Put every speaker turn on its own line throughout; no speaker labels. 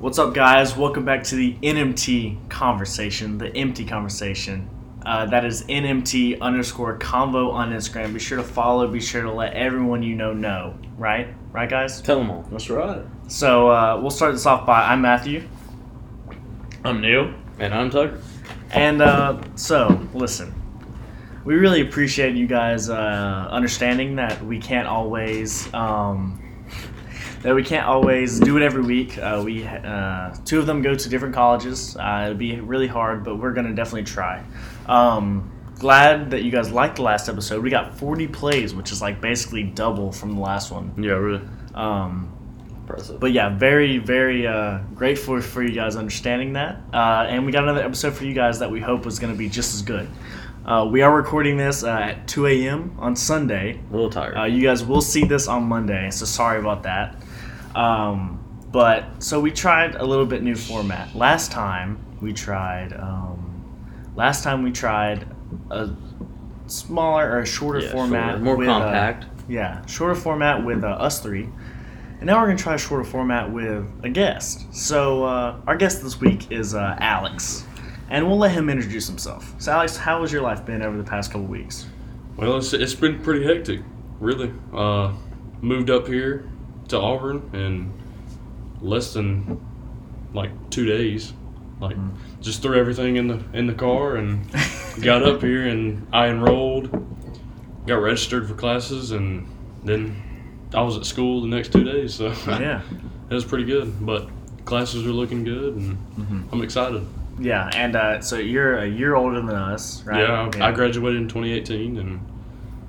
What's up, guys? Welcome back to the NMT conversation, the empty conversation. Uh, that is NMT underscore convo on Instagram. Be sure to follow. Be sure to let everyone you know know. Right, right, guys.
Tell them all.
That's right.
So uh, we'll start this off by I'm Matthew,
I'm Neil.
And I'm Tucker.
and uh, so listen. We really appreciate you guys uh, understanding that we can't always um, that we can't always do it every week. Uh, we uh, two of them go to different colleges. Uh, it'd be really hard, but we're gonna definitely try. Um, glad that you guys liked the last episode. We got 40 plays, which is like basically double from the last one.
Yeah, really.
Um,
Impressive.
but yeah, very, very uh, grateful for you guys understanding that. Uh, and we got another episode for you guys that we hope was going to be just as good. Uh, we are recording this uh, at 2 a.m. on Sunday.
a little tired.
Uh, you guys will see this on Monday, so sorry about that. Um, but so we tried a little bit new format. Last time we tried. Um, last time we tried a smaller or a shorter
Yeah,
format,
shorter, more
with, uh,
compact.
yeah, shorter format with uh, us three. And now we're gonna try a shorter format with a guest. So uh, our guest this week is uh, Alex, and we'll let him introduce himself. So Alex, how has your life been over the past couple weeks?
Well, it's, it's been pretty hectic, really. Uh, moved up here to Auburn in less than like two days. Like, just threw everything in the in the car and got up here and I enrolled, got registered for classes, and then I was at school the next two days. So
yeah.
it was pretty good. But classes are looking good, and I'm excited.
Yeah, and uh, so you're a year older than us, right?
Yeah, I, I graduated in 2018, and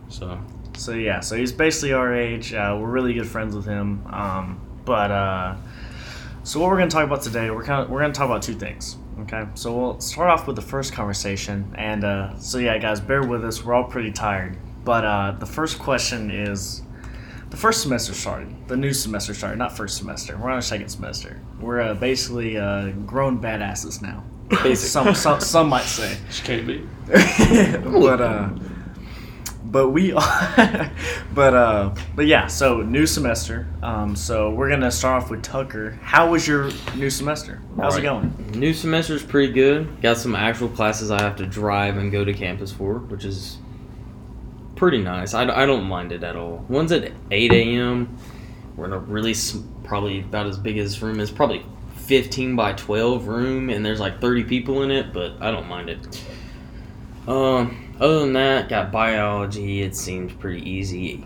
so
So yeah, so he's basically our age. Uh, we're really good friends with him. Um, but uh, so what we're gonna talk about today, we're kind of we're gonna talk about two things. Okay, so we'll start off with the first conversation, and uh, so yeah, guys, bear with us. We're all pretty tired. But uh, the first question is, the first semester started. The new semester started, not first semester. We're on our second semester. We're uh, basically uh, grown badasses now. Some, some some might say.
just can't be.
but uh but we are, but uh but yeah so new semester um so we're gonna start off with tucker how was your new semester how's it going
New semester's pretty good. Got some actual classes I have to drive and go to campus for, which is pretty nice. I, I don't mind it at all. One's at 8 a.m. We're in a really probably about as big as this room is probably 15 by 12 room, and there's like 30 people in it, but I don't mind it. Um, other than that, got biology. It seems pretty easy.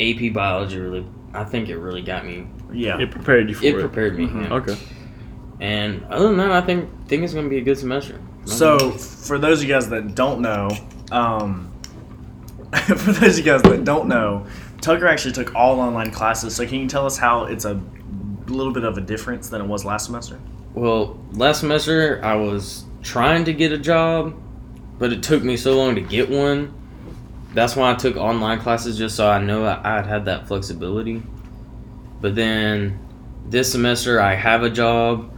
AP biology really, I think it really got me.
yeah
It prepared you for
It
it.
prepared me.
Mhm.
yeah.
Okay.
And other than that, I think think it's gonna be a good semester.
so for those of you guys that don't know um for those of you guys that don't know tucker actually took all online classes so can you tell us how it's a little bit of a difference than it was last semester
well, last semester I was trying to get a job, but it took me so long to get one. That's why I took online classes just so I know I- I'd had that flexibility. But then this semester I have a job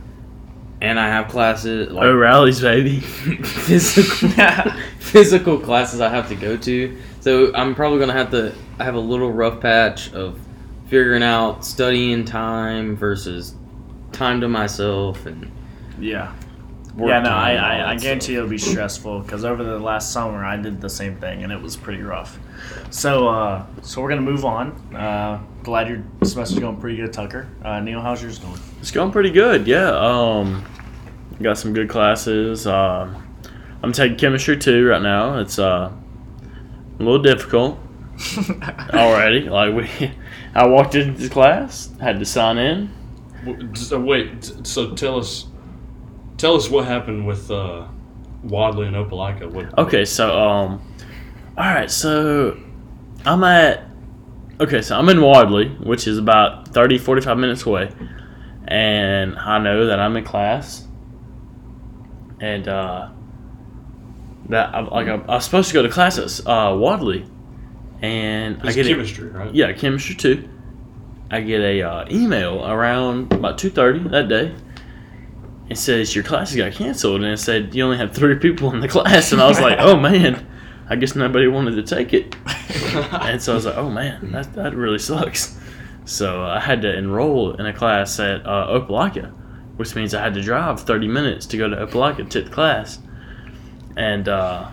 and I have classes like
Oh, rallies, baby.
physical physical classes I have to go to. So I'm probably gonna have to I have a little rough patch of figuring out studying time versus time to myself and
yeah
work
yeah, no,
time
I, I, I guarantee it'll be stressful because over the last summer I did the same thing and it was pretty rough. So, uh, so we're gonna move on. Uh, glad your semester's going pretty good, Tucker. Uh, Neil, how's yours going?
It's going pretty good, yeah. Um, got some good classes. Um, I'm taking chemistry two right now. It's uh, a little difficult already. Like we, I walked into the class, had to sign in.
So wait, so tell us, tell us what happened with uh, Wadley and Opelika. What,
Okay, so um, all right, so I'm at. Okay, so I'm in Wadley, which is about 30, 45 minutes away, and I know that I'm in class, and uh, that I'm, like I'm, I was supposed to go to class at uh, Wadley, and I
It's
get a-
chemistry, right?
yeah, chemistry two. I get a uh, email around about two thirty that day. It says your class got canceled, and it said you only have three people in the class, and I was like, oh man, I guess nobody wanted to take it, and so I was like, oh man, that that really sucks. So I had to enroll in a class at uh, Opelika, which means I had to drive 30 minutes to go to Opelika to the class. And uh,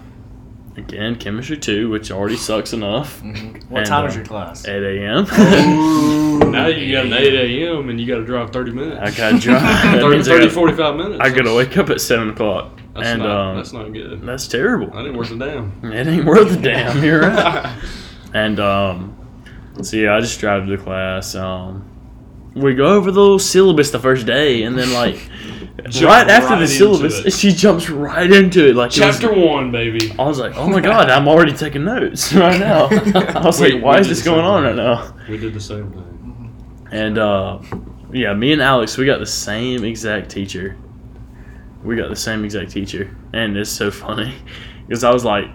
again, chemistry 2, which already sucks enough.
What
And,
time
uh,
is your class?
8 a.m.
Now you got an 8 a.m. and you got to drive 30 minutes.
I gotta drive. That
30, 30 45 minutes.
I gotta wake up at 7 o'clock.
That's,
and
not,
um,
that's not good.
that's terrible.
That ain't worth a damn.
It ain't worth a damn. You're right. And um, so yeah, I just drive to the class. Um, we go over the little syllabus the first day, and then like
Jump
right after
right
the syllabus,
it.
she jumps right into it. Like it was-
Chapter 1, baby.
I was like, oh my god, I'm already taking notes right now. I was
We-
like, why is this going on right now?
We did the same thing.
And uh, yeah, me and Alex, we got the same exact teacher. We got the same exact teacher, and it's so funny because I was like,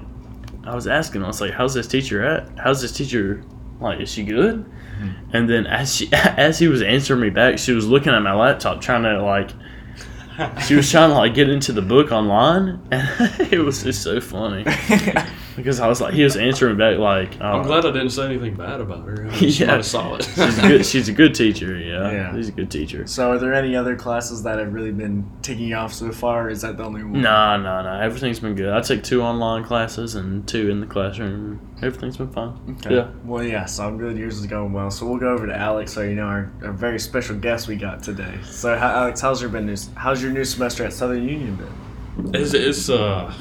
I was asking, I was like, "How's this teacher at? How's this teacher? Like, is she good?" And then as she as he was answering me back, she was looking at my laptop, trying to like, she was trying to like get into the book online, and it was just so funny because I was like, he was answering back like,
I'm
uh,
glad I didn't say anything bad about her. I mean, She
Yeah.
might have saw it.
she's a good. She's a good teacher. Yeah,
Yeah.
she's a good teacher.
So, are there any other classes that have really been taking off so far? Is that the only one?
Nah, nah, nah. Everything's been good. I took two online classes and two in the classroom. Everything's been fine.
Okay.
Yeah.
Well, yeah, so I'm good. Yours is going well. So we'll go over to Alex. So you know our, our very special guest we got today. So how, Alex, how's your been? New, how's your new semester at Southern Union been?
It's, it's uh,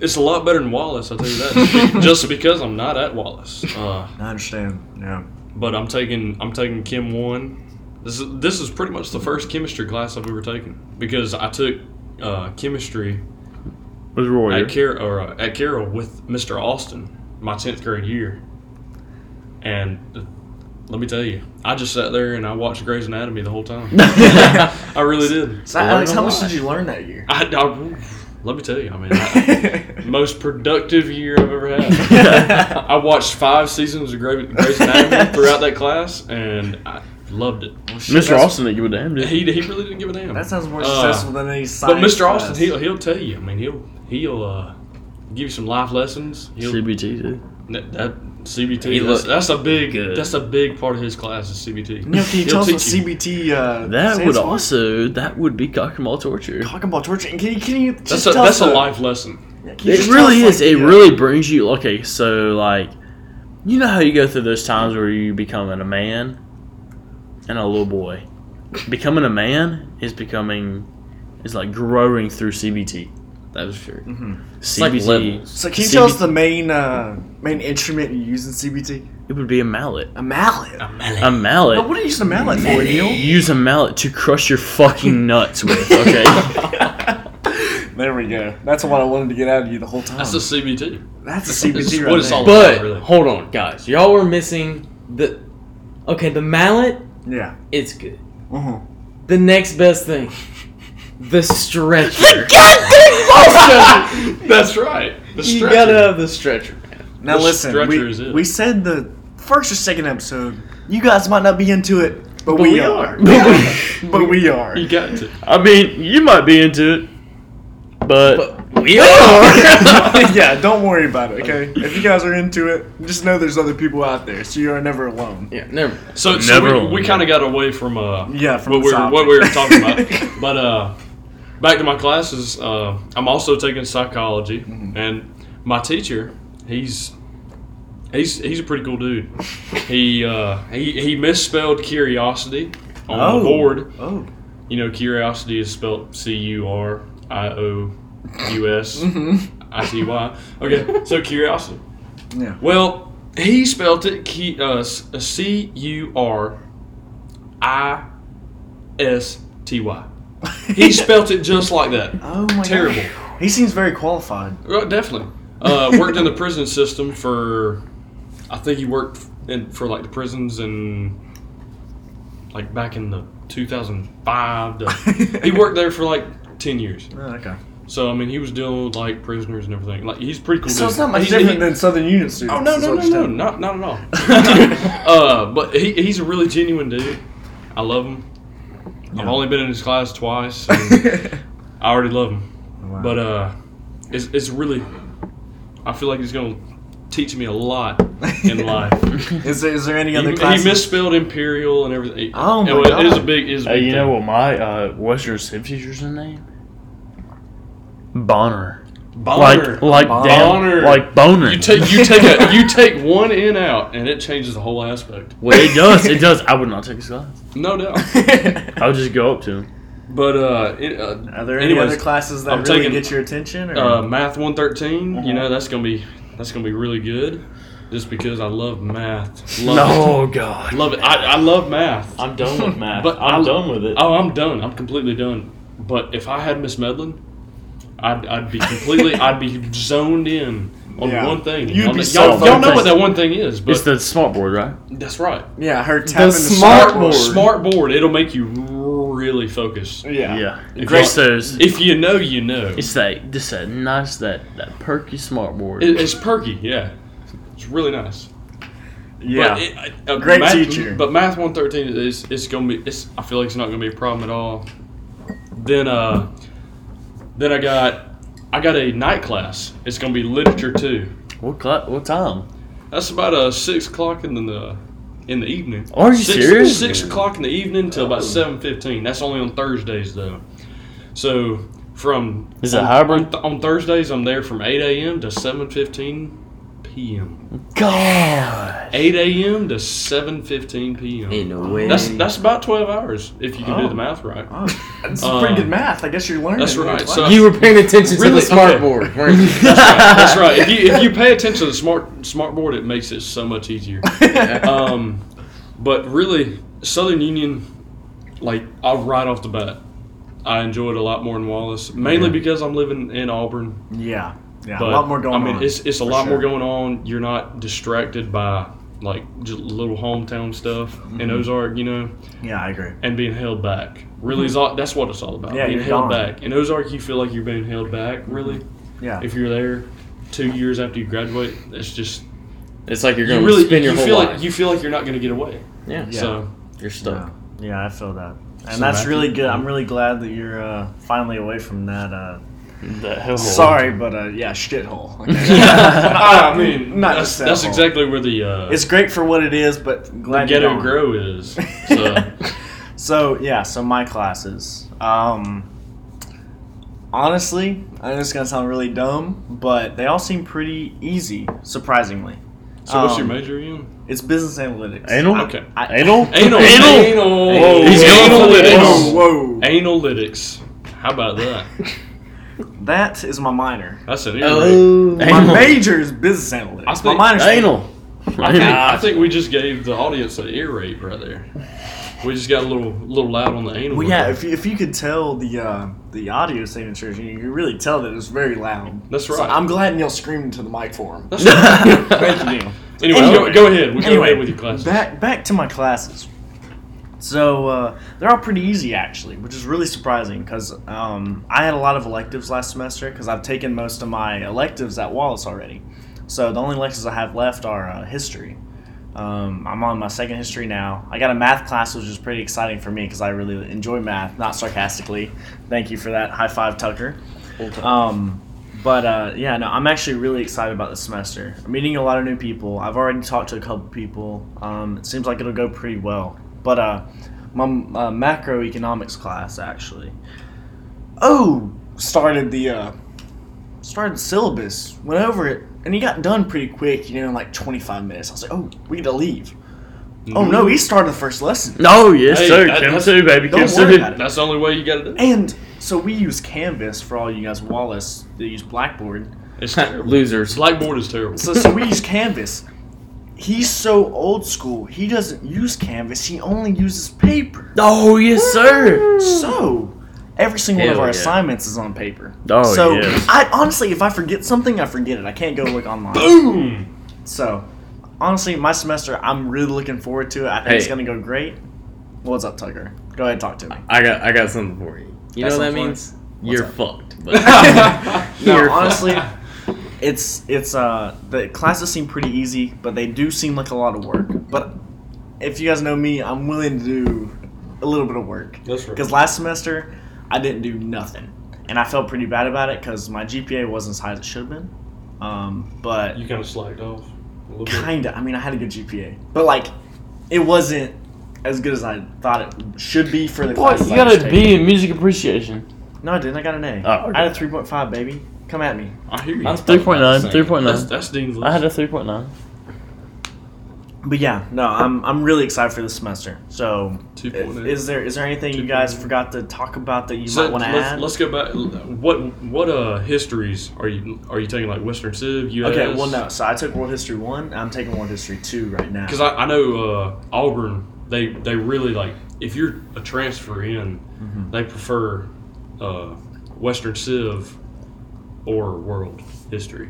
it's a lot better than Wallace. I'll tell you that. Just because I'm not at Wallace. Uh,
I understand. Yeah.
but I'm taking I'm taking Chem one. This is this is pretty much the first chemistry class I've ever taken because I took uh, chemistry
Was Royer?
at Car- or uh, at Carroll with Mr. Austin my tenth grade year, and uh, let me tell you, I just sat there and I watched Grey's Anatomy the whole time. I really did.
So Alex, how much did you learn that year?
I, I- let me tell you, I mean, I, most productive year I've ever had. I watched five seasons of Grey- Grey's Anatomy throughout that class, and I loved it.
Mr. Austin didn't give a damn. Did he?
He, he really didn't give a damn.
That sounds more
Uh,
successful than any
But
science
Mr. Austin, he'll he'll tell you. I mean, he'll he'll uh, give you some life lessons. He'll,
CBT too.
that, that CBT.
He
that's,
look
that's a big
good.
that's a big part of his class is CBT.
You can you tell us what. CBT? Uh,
That
stands
would
for?
also that would be Cock'em torture.
talking about torture. Can you can you just
That's a
tell
that's
us
a
the-
life lesson.
Yeah,
It really
us,
is.
like,
It
the, uh,
really brings you. Okay, so like, you know how you go through those times where you becoming a man and a little boy. Becoming a man is becoming is like growing through CBT.
That is true.
CBT.
like.
So can you tell us the main uh, main instrument you use in CBT?
It would be a mallet.
A mallet.
A mallet. A mallet.
But what are you using a mallet for,
You
Neil?
use a mallet to crush your fucking nuts with. Okay.
there we go. That's what I wanted to get out of you the whole time.
That's a CBT.
That's a
This is
CBT
what
right
it's
there.
all
But
really.
hold on, guys. Y'all were missing the. Okay, the mallet.
Yeah.
It's good.
Uh-huh.
The next best thing, the stretcher.
That's right. The
you gotta have the stretcher, man.
Now
The
listen, we,
is it.
we said the first or second episode. You guys might not be into it, but,
But
we,
we
are.
are.
but we are.
You got to.
I mean, you might be into it, but,
But we are.
yeah, don't worry about it, okay? If you guys are into it, just know there's other people out there, so you are never alone.
yeah, never.
So, so
Never
we, we kind of got away from uh
Yeah, from
what we were what we were talking about. but uh, back to my classes. Uh, I'm also taking psychology,
Mm-hmm.
and my teacher, he's he's he's a pretty cool dude. He uh, he he misspelled curiosity on
Oh.
the board.
Oh.
You know, curiosity is spelled C U R I O U S
Mm-hmm.
I T Y. Okay, so curiosity.
Yeah.
Well, he spelled it Ki- uh, C U R I S T Y. He spelt it just like that.
Oh my
Terrible.
God. He seems very qualified.
Well, definitely. Uh, worked in the prison system for, I think he worked in for like the prisons and like back in the 2005. To, he worked there for like 10 years.
Oh, okay.
So I mean, he was dealing with like prisoners and everything. Like he's pretty cool.
So
dude.
it's not much
He's-
different
he-
than Southern Union students.
Oh no
is
no no no not not at all. uh, but he, he's a really genuine dude. I love him. I've only been in his class twice. and I already love him.
Wow.
But uh, it's it's really. I feel like he's gonna teach me a lot in life.
Is there, is there any
he,
other
he
classes?
misspelled imperial and everything.
Oh my
it, was, it was a big. It was a
Hey,
big
you
thing.
know what my uh, Western Civ teacher's name? Bonner.
Bonner.
Like like
Bonner.
damn, like boner.
you take you take a you take one in out and it changes the whole aspect.
Well, it does. It does. I would not take his class.
No doubt.
I would just go up to him.
But uh, it, uh
Are there any other classes that
I'm
really
taking,
get your attention? Or?
uh, math 113.
Uh-huh.
You know that's gonna be that's gonna be really good, just because I love math. Love
No
it.
God.
love it. I, I love math.
I'm done with math.
But
I'm
I-
done with it.
Oh, I'm done. I'm completely done. But if I had Miss Medlin, I'd, I'd be completely, I'd be zoned in on
Yeah.
one thing.
You'd
y'all,
be
y'all, y'all know what that one thing is, but
it's the smart board, right?
that's right.
yeah, her tapping the,
smart
smart
board.
Smart board. It'll make you really focus.
Yeah.
Yeah.
If
Great.
y'all-
Says
If you know, you know.
it's that just that nice that that perky smart board.
It, it's perky, yeah. It's really nice.
Yeah.
But it, uh,
Great
math,
teacher.
But math 113 is it's gonna be. It's, I feel like it's not gonna be a problem at all. Then uh, then I got I got a night class. It's gonna be literature too.
what cla- What time?
That's about uh six o'clock in the in the evening.
Are you
six,
serious?
Six o'clock in the evening till about seven fifteen. That's only on Thursdays though. So from
Is it
on,
hybrid?
on, on Thursdays? I'm there from eight a.m. to seven fifteen p.m.
God.
8 a.m. to 7:15 p.m.
Ain't no way.
That's that's about 12 hours if you can do
Oh.
the math right.
Oh, that's
Uh,
pretty good math. I guess you're learning.
that's right.
class.
So-
you were paying attention to
Really?
the smart
Okay.
board, weren't you?
That's right. That's right. If you if you pay attention to the smart smart board, it makes it so much easier. Um, but really, Southern Union, like I'll right off the bat, I enjoyed a lot more in Wallace, mainly
Yeah.
because I'm living in Auburn.
yeah, yeah,
But
a lot more going on.
I mean,
on.
it's it's a
for
lot more going on. You're not distracted by like just little hometown stuff in
Mhm.
Ozark, you know.
Yeah, I agree.
and being held back. Really, is all, that's what it's all about.
Mm-hmm. Yeah,
being
you're
held
gone.
back. In Ozark, you feel like you're being held back. Really,
Yeah,
if you're there two years after you graduate, it's just
It's like you're
you
going to
really
spend your
you
whole
feel
life.
like you feel like you're not going to get away.
yeah.
Yeah.
So
You're stuck.
yeah, yeah, I feel that, and
So
that's really good. I'm really glad that you're uh, finally away from that. Uh,
That hellhole.
sorry, but uh, yeah, shithole. Okay.
I mean,
Not
that's,
just that
that's
whole.
exactly where the uh,
It's great for what it is, but
the
glad you're
ghetto
gone.
grow is. So
So yeah, so my classes. Um, honestly, I know it's gonna sound really dumb, but they all seem pretty easy, surprisingly.
so what's your
Um,
major again?
It's business analytics.
Anal?
Okay.
I,
Anal?
Anal.
Anal?
Anal.
Whoa, he's going for the
Analytics.
Whoa, whoa.
Analytics. How about that?
That is my minor.
That's an ear rape.
Oh.
My major is business analytics.
I
my
think-
minor's
Anal.
I think, I think we just gave the audience an ear rape right there. We just got a little little loud on the anal.
Well, yeah. If you, if you could tell the uh, the audio signatures, you you could really tell that it was very loud.
That's
So
right.
I'm glad Neil screamed into the mic for him.
That's right.
Thank you, Neil.
Anyway,
Anyway.
go, go ahead. We go
Anyway,
ahead with your classes.
Back back to my classes. So uh, they're all pretty easy actually, which is really surprising because um, I had a lot of electives last semester because I've taken most of my electives at Wallace already. So the only electives I have left are uh, history. Um, I'm on my second history now. I got a math class, which is pretty exciting for me because I really enjoy math. Not sarcastically. Thank you for that. High five, Tucker. Um, but uh, yeah, no, I'm actually really excited about this semester. I'm meeting a lot of new people. I've already talked to a couple people. Um, it seems like it'll go pretty well. But uh, my uh, macroeconomics class actually. Oh, started the uh, started the syllabus. Went over it, and he got done pretty quick. You know, in like 25 minutes. I was like, oh, we gotta leave. Oh no, he started the first lesson.
No, yes,
Hey,
sir.
that-
Kim
that's-
baby.
Don't worry about it.
That's the only way you got to do it.
And so we use Canvas for all you guys Wallace They use Blackboard.
It's terrible.
Losers.
Blackboard is terrible.
So, so we use Canvas. He's so old school. He doesn't use Canvas. He only uses paper.
Oh, yes, sir.
So every single one of our
yeah.
assignments is on paper.
Oh,
so
yes.
I honestly, if I forget something, I forget it. I can't go look online.
Boom.
So honestly, my semester, I'm really looking forward to it. I think it's
Hey.
gonna go great. What's up, Tucker? Go ahead, and talk to me.
I got I got something for you. You
Got
know what that
something for
means? You're fucked. But
No,
You're
honestly, it's it's uh the classes seem pretty easy, but they do seem like a lot of work. But if you guys know me, I'm willing to do a little bit of work.
That's right.
Because last semester I didn't do nothing, and I felt pretty bad about it because my GPA wasn't as high as it should have been. Um, but
You kind of slacked off a little
kinda. I mean, I had a good GPA, but like, it wasn't as good as I thought it should be for the
What?
classes
You
I
got
was
a
taking.
In music appreciation.
No, I didn't. I got an A.
Oh, okay.
I had a three point five, baby. Come at me.
I hear you.
Mine's
Three point nine.
Same.
Three point
That's,
nine.
that's Dean's list.
I had a three point nine.
But yeah, no, I'm I'm really excited for this semester. So,
Two point eight.
is there is there anything you guys forgot to talk about that you
So
might want to
let's,
add?
let's go back. What what uh histories are you are you taking like Western Civ, US?
Okay, well, no. So I took World History one. I'm taking World History two right now.
Because I, I know uh, Auburn, they they really like if you're a transfer in,
Mm-hmm.
they prefer uh, Western Civ or World History.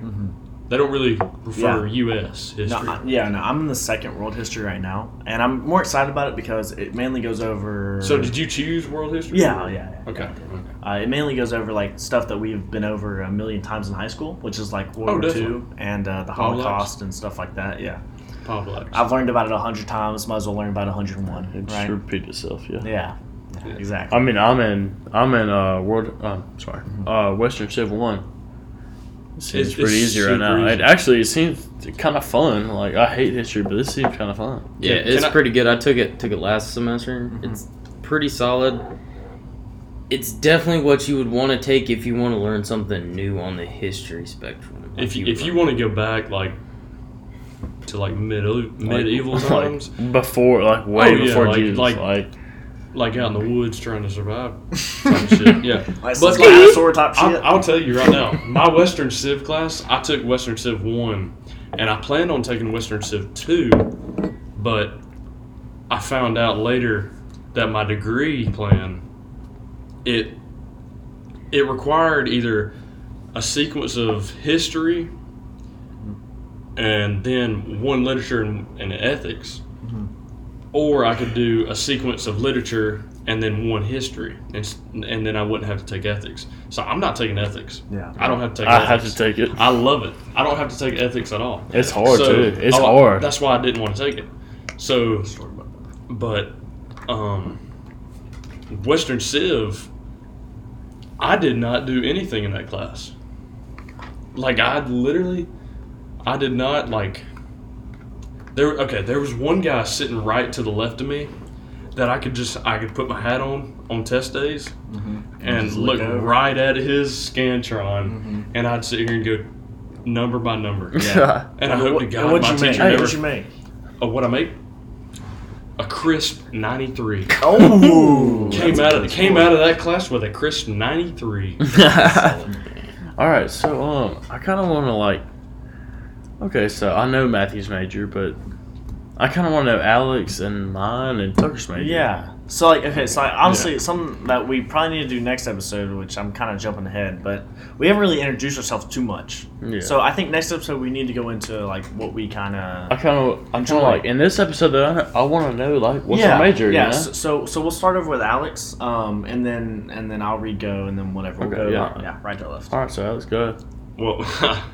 They don't really prefer
Mm-hmm. Yeah.
U.S. history.
No, I, yeah, no, I'm in the second World History right now, and I'm more excited about it because it mainly goes over.
so did you choose World History?
Yeah, yeah, yeah.
Okay.
yeah,
okay.
Uh, it mainly goes over like stuff that we've been over a million times in high school, which is like World
Oh,
War
definitely.
II and uh, the
Palm Blacks.
Holocaust and stuff like that. Yeah,
Palm
I've learned about it a hundred times. Might as well learn about it 101,
It just
right?
repeat itself. Yeah.
Yeah, yeah, exactly.
I mean, I'm in. I'm in. Uh, world. Um, sorry.
Mm-hmm.
Uh, Western Civ one. It seems
It's-
pretty
it's
easy right now.
super
It actually it seems kind of fun. Like I hate history, but this seems kind of fun.
Yeah,
Can- can
it's
I-
pretty good. I took it took it last semester.
Mm-hmm.
It's pretty solid. It's definitely what you would want to take if you want to learn something new on the history spectrum.
if you
Like
if you want to go back like to like mid medieval
Like-
times,
Like before, like way
Oh, yeah,
before
like-
Jesus.
like-
Like,
like out in the mm. woods trying to survive, type of shit. Yeah,
Like
But-
some dinosaur type shit.
I'll, I'll tell you right now, my Western Civ class, I took Western Civ 1, and I planned on taking Western Civ 2, but I found out later that my degree plan, it, it required either a sequence of history and then one literature and, and ethics, or I could do a sequence of literature and then one history, and, and then I wouldn't have to take ethics. So I'm not taking ethics.
Yeah.
I don't have to take
I have to take it.
I love it. I don't have to take ethics at all.
It's hard
So-
too. It's
oh,
hard.
That's why I didn't want to take it. So, but um, Western Civ, I did not do anything in that class. Like I literally, I did not like. There, okay, there was one guy sitting right to the left of me that I could just I could put my hat on on test days and
Just
look
look
right at his scantron, and I'd sit here and go number by number.
Yeah.
And I hope to God
what'd
my
you
teacher
Hey,
never.
what'd you make?
Oh, what I make? A crisp ninety three.
Oh,
Came out of came out of that class with a crisp ninety three.
All right, so um, I kind of want to like. Okay, so I know Matthew's major, but I kind of want to know Alex and mine and Tucker's major.
Yeah. So like okay, so like, honestly, it's something that we probably need to do next episode, which I'm kind of jumping ahead, but we haven't really introduced ourselves too much.
Yeah.
So I think next episode we need to go into like what we kind of.
I kind of, I kind
Enjoy.
of like in this episode though. I, I want to know like what's
yeah
our major.
Yeah.
you know?
So, so so we'll start over with Alex, um, and then and then I'll read go, and then whatever. We'll
Okay,
go,
yeah.
yeah, right to left.
All right, so Alex, go.
Well,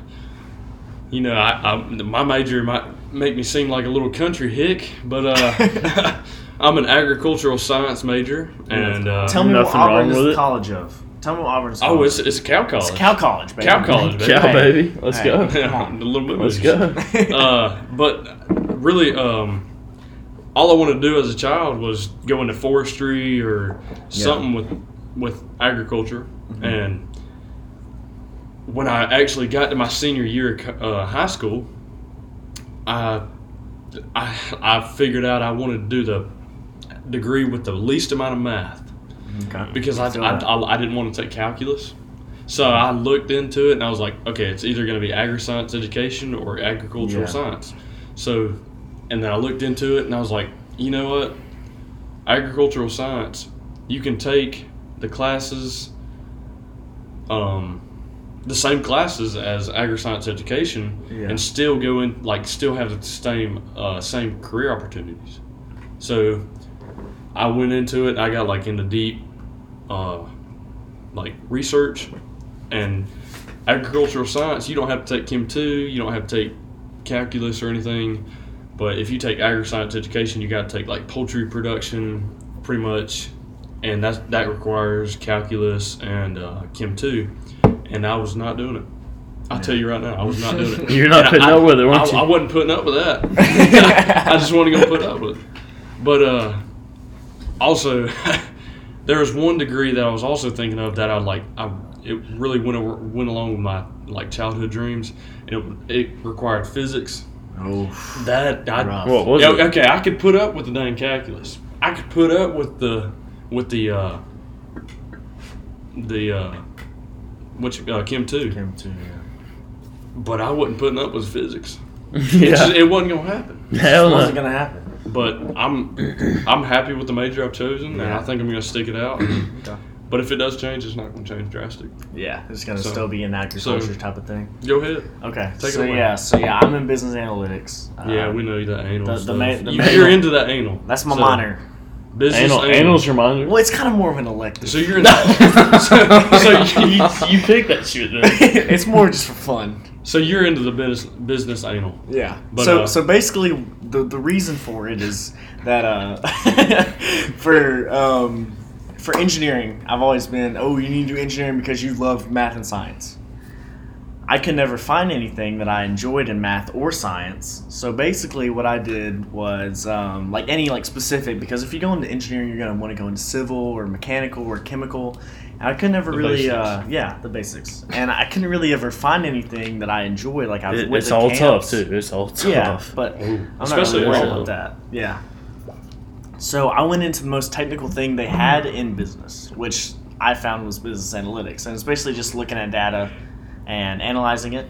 you know, I, I my major might make me seem like a little country hick, but uh, I'm an agricultural science major, and uh,
Tell me what
Nothing wrong
Auburn is the
it.
college of. Tell me what Auburn is.
oh, it's it's a cow college.
It's Cal College, baby.
Cow college, baby.
Cow baby, let's
Hey.
go.
Come on.
a little bit.
Let's go.
uh, but really, um, all I wanted to do as a child was go into forestry or something with with agriculture. And when I actually got to my senior year of uh, high school, I, I I figured out I wanted to do the degree with the least amount of math
Okay.
because I, I. I, I didn't want to take calculus. So I looked into it and I was like, okay, it's either going to be agri-science education or agricultural
Yeah.
science. So, and then I looked into it and I was like, you know what? Agricultural science, you can take the classes, um, the same classes as agri-science education
Yeah.
and still go in, like, still have the same, uh, same career opportunities. So I went into it. I got like into deep, uh, like research and agricultural science. You don't have to take Chem two. You don't have to take calculus or anything. But if you take agri-science education, you got to take like poultry production, pretty much, and that that requires calculus and uh, Chem two. And I was not doing it. I'll tell you right now, I was not doing it.
You're not
And
putting
I,
up with it, weren't
I,
you?
I wasn't putting up with that. I just want to go put up with it. But uh, also, there was one degree that I was also thinking of that I like. I it really went over, went along with my like childhood dreams. It it required physics.
Oh,
That I.
What was
yeah,
it?
okay, I could put up with the dang calculus. I could put up with the with the uh, the uh, what you, uh, Chem two,
Chem two. Yeah.
but I wasn't putting up with physics. It,
yeah.
just, it wasn't gonna happen.
Hell
Wasn't
no.
gonna happen.
But I'm I'm happy with the major I've chosen, and I think I'm gonna stick it out.
Okay.
But if it does change, it's not gonna change drastic.
Yeah, it's gonna
So-
still be an agriculture
so-
type of thing.
Go ahead.
Okay.
Take it
so
away.
yeah, so yeah, I'm in business analytics.
yeah,
Uh,
we know that anal
the- the
stuff.
ma- the
you,
ma-
you're into that anal.
That's my
So,
minor.
Business
Anal,
anal.
anal's your minor.
Well, it's kind of more of an elective.
So you're in. so, so you,
you, you picked that shit then.
it's more just for fun.
So you're into the business business anal.
Yeah.
But,
so
uh,
so basically, the the reason for it is that uh, for um, for engineering, I've always been oh you need to do engineering because you love math and science. I could never find anything that I enjoyed in math or science. So basically, what I did was um, like any like specific because if you go into engineering, you're gonna want to go into civil or mechanical or chemical. And I could never
The
really, uh, yeah, the basics. And I couldn't really ever find anything that I enjoy. Like I was
It- it's all
camps.
tough too. It's all tough.
Yeah, but
Ooh,
I'm
especially
not really worried about that. Yeah. So I went into the most technical thing they had in business, which I found was business analytics, and it's basically just looking at data and analyzing it,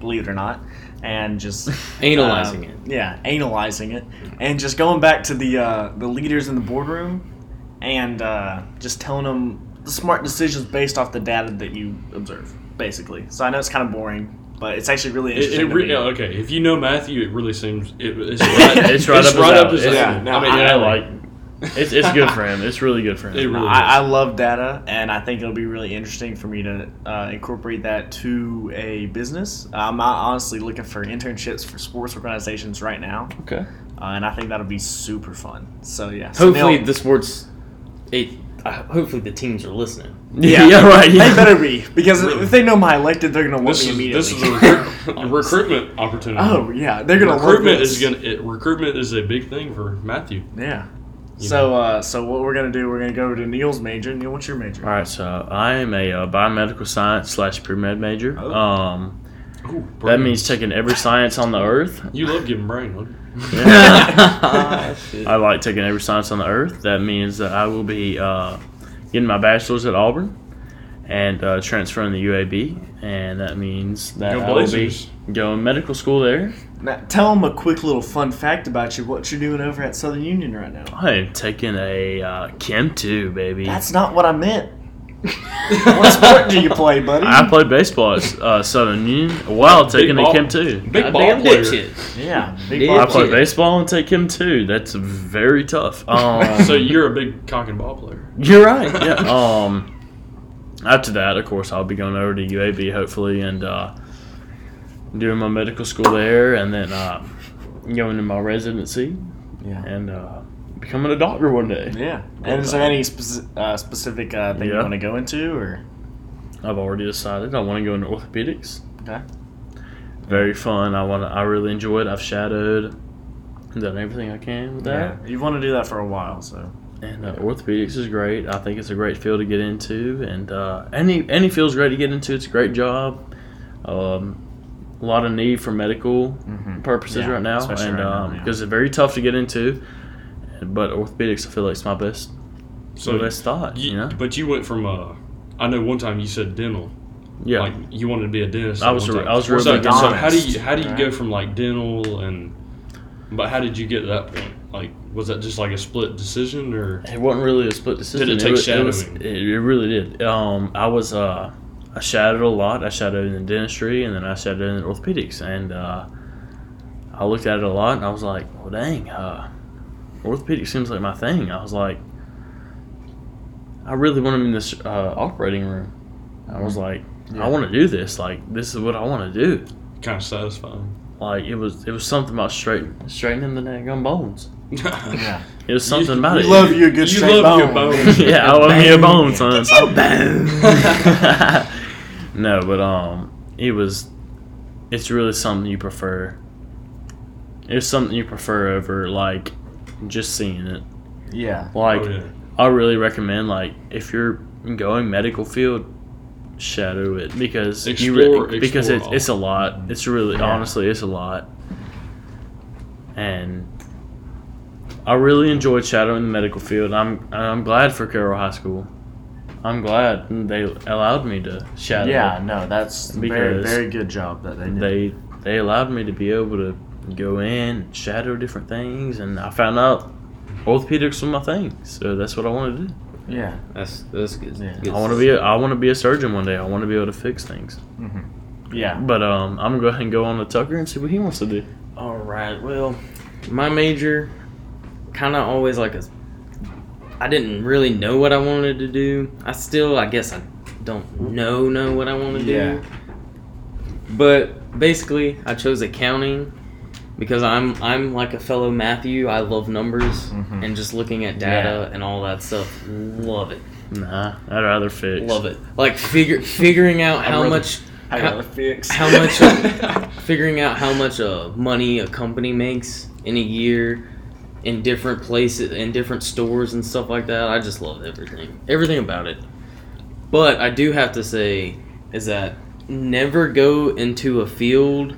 believe it or not, and just
Analyzing
um,
it.
Yeah, analyzing it, and just going back to the uh, the leaders in the boardroom, and uh, just telling them the smart decisions based off the data that you observe, basically. So I know it's kind of boring, but it's actually really
It,
interesting.
it
to
re-
me.
yeah, okay, if you know Matthew, it really seems it, it's right.
It's right up his alley.
his
It's-
Yeah, no,
I mean,
I-
yeah,
I like. It's, it's good for him. It's really good for him.
It really
I, I love data, and I think it'll be really interesting for me to uh, incorporate that to a business. I'm honestly looking for internships for sports organizations right now,
okay.
uh, and I think that'll be super fun. So yeah, so
Hopefully, the sports. It, uh, hopefully, the teams are listening.
Yeah.
yeah, right.
they better be because
Really?
if they know my elected, they're gonna want
this
me
is
immediately.
this is a, recruit, a recruitment opportunity.
oh yeah, they're gonna
recruitment
love
is gonna it, recruitment is a big thing for Matthew.
yeah.
You
So uh, so what we're gonna do? We're gonna go to Neil's major. Neil, what's your major?
All right, so I am a uh, biomedical science slash pre med major.
Oh.
Um,
Ooh,
that means taking every science on the earth.
you love giving brain. Don't.
I like taking every science on the earth. That means that I will be uh, getting my bachelor's at Auburn and uh, transferring to UAB, and that means that
Go
I will be going medical school there.
Now, tell them a quick little fun fact about you. What you're doing over at Southern Union right now.
I am taking a uh, Chem 2, baby.
That's not what I meant. what sport do you play, buddy?
I played baseball at uh, Southern Union while
Big
taking a. Chem 2.
Big ball
Goddamn
player.
dipshit.
yeah, big
Did
ball
I play baseball and take Chem 2. That's very tough. Um,
So you're a big cock and ball player.
You're right. Yeah. um. After that, of course, I'll be going over to UAB hopefully and uh, doing my medical school there, and then uh, going to my residency
Yeah.
and uh, becoming a doctor one day.
Yeah. And is there any speci- uh, specific uh, thing you
Yeah.
want to go into, or
I've already decided I want to go into orthopedics.
okay?
Very fun. I want. to I really enjoy it. I've shadowed, done everything I can with that.
Yeah. You want to do that for a while, so
And uh, orthopedics is great. I think it's a great field to get into, and uh, any any field's great to get into. It's a great job. Um, a lot of need for medical
Mhm.
purposes
Yeah,
right now,
especially
and
right
um,
yeah.
because it's very tough to get into. But orthopedics, I feel like it's my best,
So
my best thought. You,
you,
know,
but you went from uh, I know one time you said dental.
yeah.
Like you wanted to be a dentist.
I was
one
a-
time.
I was
so, so how do you how do you
right?
go from like dental and but how did you get to that point? Like was that just like a split decision or
It wasn't really a split decision.
Did it take
was, it, was-
shadowing?
it, it really did. Um, I was uh, I shadowed a lot. I shadowed in dentistry, and then I shadowed in orthopedics, and uh, I looked at it a lot, and I was like, "Well, dang, uh, orthopedics seems like my thing." I was like, I really want to be in this uh, operating room. I was like,
Yeah.
I want to do this. Like, this is what I want to do.
kind of satisfying?
Like, it was it was something about straight straightening the daggum bones.
yeah.
It was something about
We
it.
love you a good
You
straight
love your
bone.
bones.
yeah, I love me a bone, son.
Get your bone.
no, but um, it was it's really something you prefer. It's something you prefer over like just seeing it.
Yeah.
Like
oh, yeah.
I really recommend like if you're going medical field, shadow it because you re- because
explore
it's it's a lot. It's really
Yeah.
honestly it's a lot, and I really enjoyed shadowing the medical field. I'm I'm glad for Carroll High School. I'm glad they allowed me to shadow.
Yeah, no, that's very very good job that they did.
they they allowed me to be able to go in shadow different things, and I found out orthopedics was my thing. So that's what I want to do.
yeah.
That's that's good.
Yeah.
good
I want to be a, I want to be a surgeon one day. I want to be able to fix things.
Yeah.
But um, I'm gonna go ahead and go on to Tucker and see what he wants to do.
All right. Well, my major kind of always like a. I didn't really know what I wanted to do. I still, I guess, I don't know know what I want to
Yeah.
do. But basically, I chose accounting because I'm I'm like a fellow Matthew. I love numbers
Mhm.
and just looking at data and all that stuff. Love it.
Nah, I'd rather fix.
Love it. Like figure figuring out how
rather-
much
I
how-
gotta fix.
how much uh, figuring out how much uh, money a company makes in a year in different places in different stores and stuff like that i just love everything everything about it but i do have to say is that never go into a field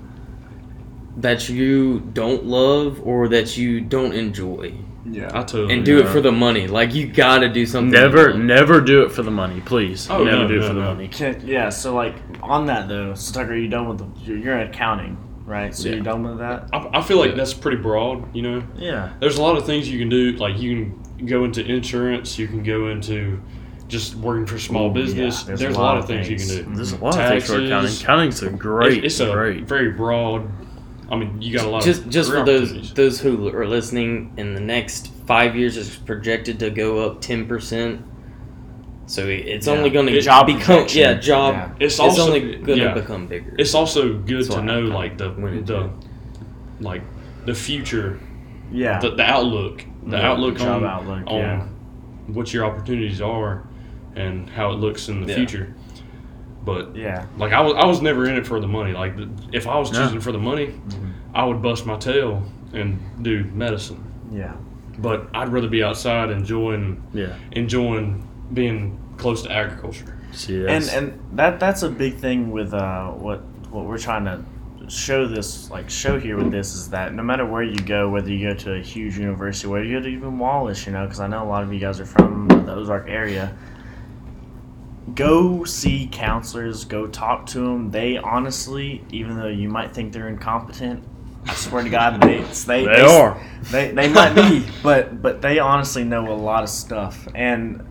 that you don't love or that you don't enjoy
yeah.
I totally
and do it for the money like you gotta do something
Never, never do it for the money, please.
Oh,
never
no,
do it
no,
for the
no.
money.
Can, yeah. So like on that though, so Tucker, are you done with the? You're, you're in accounting, right? So
Yeah.
you're done with that.
I, I feel like
Yeah.
that's pretty broad. You know,
Yeah.
there's a lot of things you can do. Like you can go into insurance. You can go into just working for small
Ooh,
business.
yeah,
there's, a lot, of things, you can do. Mm-hmm.
There's a lot of things for accounting.
Taxes.
Accounting's a great,
it's, it's a very broad. I mean, you got a lot
just
of
just for those those who are listening in the next five years is projected to go up 10% so it's
Yeah.
only going to
It-
Job
become
projection.
yeah job
Yeah.
It's
it's,
also
only going to
yeah.
become bigger
It's also good
That's
to know
I
like the
went into
the
it.
like the future,
Yeah.
the, the outlook, the
Yeah,
outlook
job
on
outlook,
on
yeah.
what your opportunities are and how it looks in the
Yeah.
future. But
yeah.
like I was, I was never in it for the money. Like if I was
No.
choosing for the money, mm-hmm. I would bust my tail and do medicine.
Yeah.
But I'd rather be outside enjoying
yeah.
enjoying being close to agriculture.
See,
And
that's,
and that that's a big thing with uh what what we're trying to show this like show here with this is that no matter where you go, whether you go to a huge university, whether you go to even Wallace, you know, because I know a lot of you guys are from the Ozark area. Go see counselors. Go talk to them. They honestly, even though you might think they're incompetent, I swear to God, they they,
They are.
They, they might be, but but they honestly know a lot of stuff and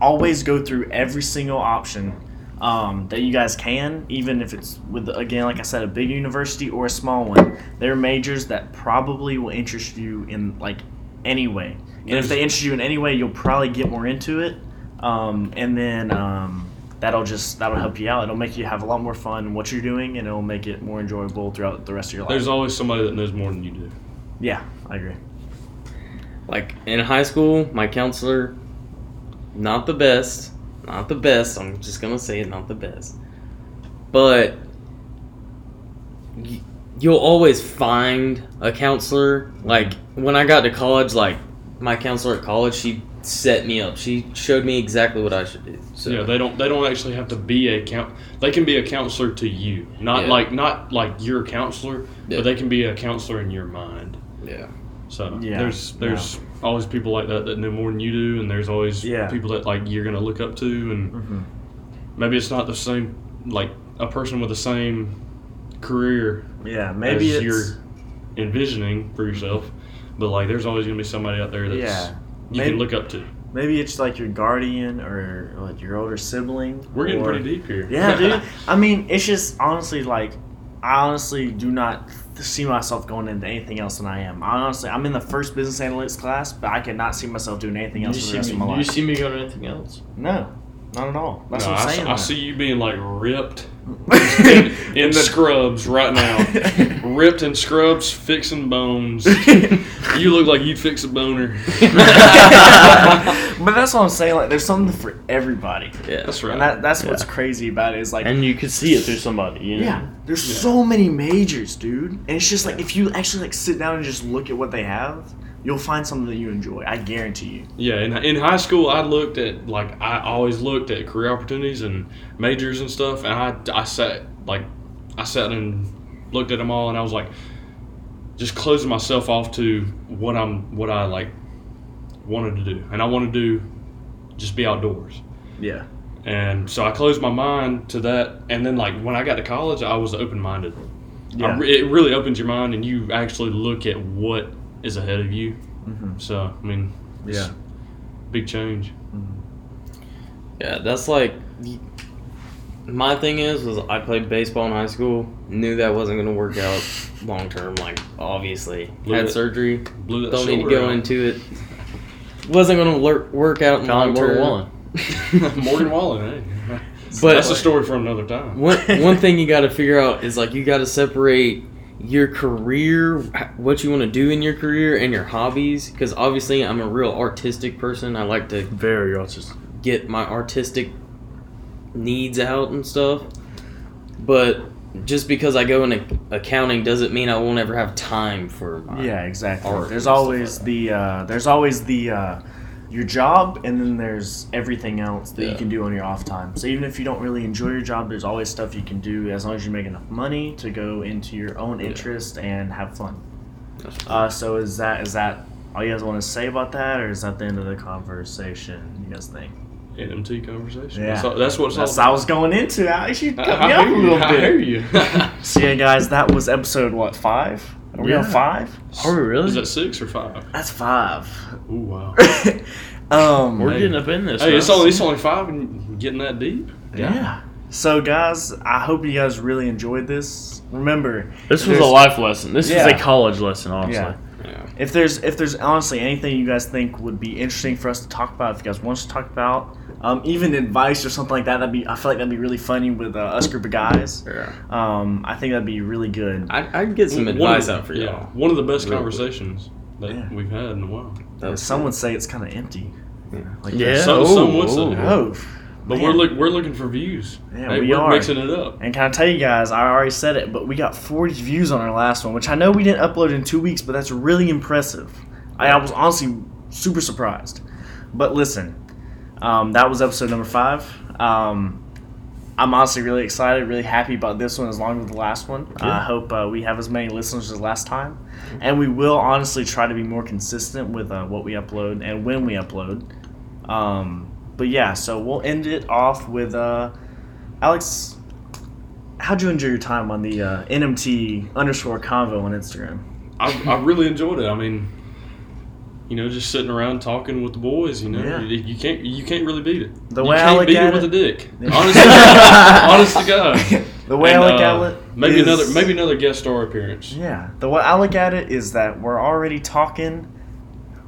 always go through every single option um, that you guys can, even if it's with again, like I said, a big university or a small one. There are majors that probably will interest you in like any way, and if they interest you in any way, you'll probably get more into it, um, and then um, that'll just that'll help you out. It'll make you have a lot more fun in what you're doing, and it'll make it more enjoyable throughout the rest of your life.
There's always somebody that knows more than you do.
yeah, I agree.
like in high school my counselor not the best not the best i'm just going to say it not the best but you'll always find a counselor like when i got to college like my counselor at college she set me up she showed me exactly what i should do so
yeah, they don't they don't actually have to be a count. They can be a counselor to you, not
Yeah.
like not like your counselor,
Yeah.
but they can be a counselor in your mind.
yeah
So
Yeah,
there's there's always people like that that know more than you do, and there's always
Yeah.
people that like you're gonna look up to, and
hmm
maybe it's not the same like a person with the same career
Yeah, maybe
you're envisioning for yourself, but like there's always gonna be somebody out there that's
yeah.
you
Maybe-
can look up to.
Maybe it's like your guardian or like your older sibling.
We're getting
or-
pretty deep here.
Yeah, dude. I mean, it's just honestly like, I honestly do not see myself going into anything else than I am. Honestly, I'm in the first business analytics class, but I cannot see myself doing anything else for the rest of my life.
do you see me go to anything else?
No, Not at all. That's
No,
what I'm
I,
saying.
I see you being like ripped
in,
in scrubs right now. ripped in scrubs, fixing bones. You look like you'd fix a boner.
but that's what I'm saying. Like, there's something for everybody,
Yeah.
That's right.
and that, that's what's crazy about it. Is like,
and you could see it through somebody. You know?
yeah, there's
Yeah.
so many majors, dude, and it's just like if you actually like sit down and just look at what they have, you'll find something that you enjoy. I guarantee you.
Yeah, in, in high school, I looked at like I always looked at career opportunities and majors and stuff, and I, I sat like I sat and looked at them all, and I was like, just closing myself off to what I'm what I like wanted to do, and I wanted to do just be outdoors,
Yeah.
and so I closed my mind to that, and then like when I got to college, I was open minded.
Yeah.
it really opens your mind, and you actually look at what is ahead of you.
Mhm.
So I mean, it's
Yeah.
big change.
Yeah, that's like my thing is was I played baseball in high school. Knew that wasn't gonna work out long term. Like obviously
Blew
had
it.
surgery.
Blew that
Don't need to go
out.
into it. Wasn't gonna lur- work out
Kinda
long term.
Wallen.
Morgan Wallen, hey.
But-
that's a story for another time.
one one thing you got to figure out is like you got to separate your career, what you want to do in your career, and your hobbies. Because obviously, I'm a real artistic person. I like to
Very autistic.
get my artistic needs out and stuff. But just because I go into accounting doesn't mean I won't ever have time for my
Yeah, exactly. There's always
like
the uh, there's always the uh, your job, and then there's everything else that you can do on your off time. So even if you don't really enjoy your job, there's always stuff you can do as long as you make enough money to go into your own interest and have fun. Uh, so is that is that all you guys want to say about that, or is that the end of the conversation? You guys think?
NMT conversation.
Yeah.
That's, all, that's what
That's I was going into. Alex, you
I,
cut me
I
up a
hear you.
little
I
bit.
hear you.
So yeah, guys, that was episode what five? Are we on five?
Are we really?
Is that six or five?
That's five.
Ooh, wow.
um,
We're
Hey.
getting up in this.
Hey, it's only, it's only five and getting that deep.
Yeah. So, guys, I hope you guys really enjoyed this. Remember,
This was a life lesson. This
Yeah.
was a college lesson, honestly.
Yeah.
yeah.
If there's if there's honestly anything you guys think would be interesting for us to talk about, if you guys want us to talk about, um, even advice or something like that, that'd be I feel like that'd be really funny with uh, us group of guys.
Yeah.
Um, I think that'd be really good.
I'd, I'd get some
One
advice
the-
out for y'all.
One of the best
Really
conversations that
Yeah.
we've had in a while.
That's
Some would say it's kind of empty.
Yeah.
Like
Yeah.
Some,
Oh,
some would say.
oh.
But
man.
we're look, we're looking for views.
Yeah,
Hey,
we
are
are.
mixing it up.
And can I tell you guys, I already said it, but we got 40 views on our last one, which I know we didn't upload in two weeks, but that's really impressive. I, I was honestly super surprised. But listen, um, that was episode number five. Um, I'm honestly really excited, really happy about this one as long as the last one. I hope uh, we have as many listeners as last time. And we will honestly try to be more consistent with uh, what we upload and when we upload. Um, but yeah, so we'll end it off with uh, Alex. How'd you enjoy your time on the uh, NMT underscore convo on Instagram?
I, I really enjoyed it. I mean, you know, just sitting around talking with the boys. You know,
Yeah.
you, you can't you can't really beat it.
The
you
way I
can't
look
beat
at
it with
it-
a dick.
Yeah.
Honest, honest to God.
The way
And,
I look
uh,
at it,
maybe
is-
another maybe another guest star appearance.
Yeah, the way I look at it is that we're already talking.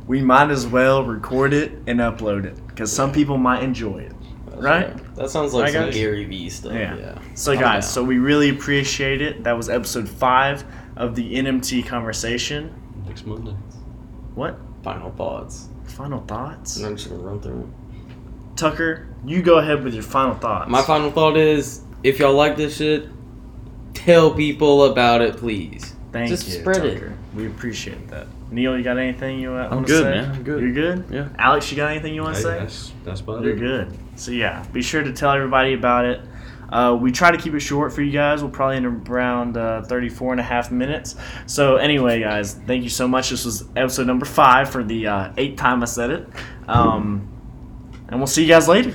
We might as well record it and upload it because some people might enjoy it.
That's
Right?
That sounds like
Right,
some
guys?
Gary Vee stuff.
Yeah.
Yeah.
So, guys, so we really appreciate it. That was episode five of the NMT conversation.
Next Monday.
What
final thoughts.
final thoughts?
And I'm just gonna run through them.
Tucker, you go ahead with your final thoughts.
My final thought is if y'all like this shit, tell people about it, please.
Thank
Just
you,
spread it.
Tucker. We appreciate that. Neil, you got anything you
I'm
want to
good,
say?
man. I'm good.
You're good.
Yeah.
Alex, you got anything you want to
Hey,
say?
that's that's about
You're
it.
good. So yeah, be sure to tell everybody about it. Uh, we try to keep it short for you guys. We'll probably end around uh, 34 and a half minutes. So anyway, guys, thank you so much. This was episode number five for the uh, eighth time I said it. Um, and we'll see you guys later.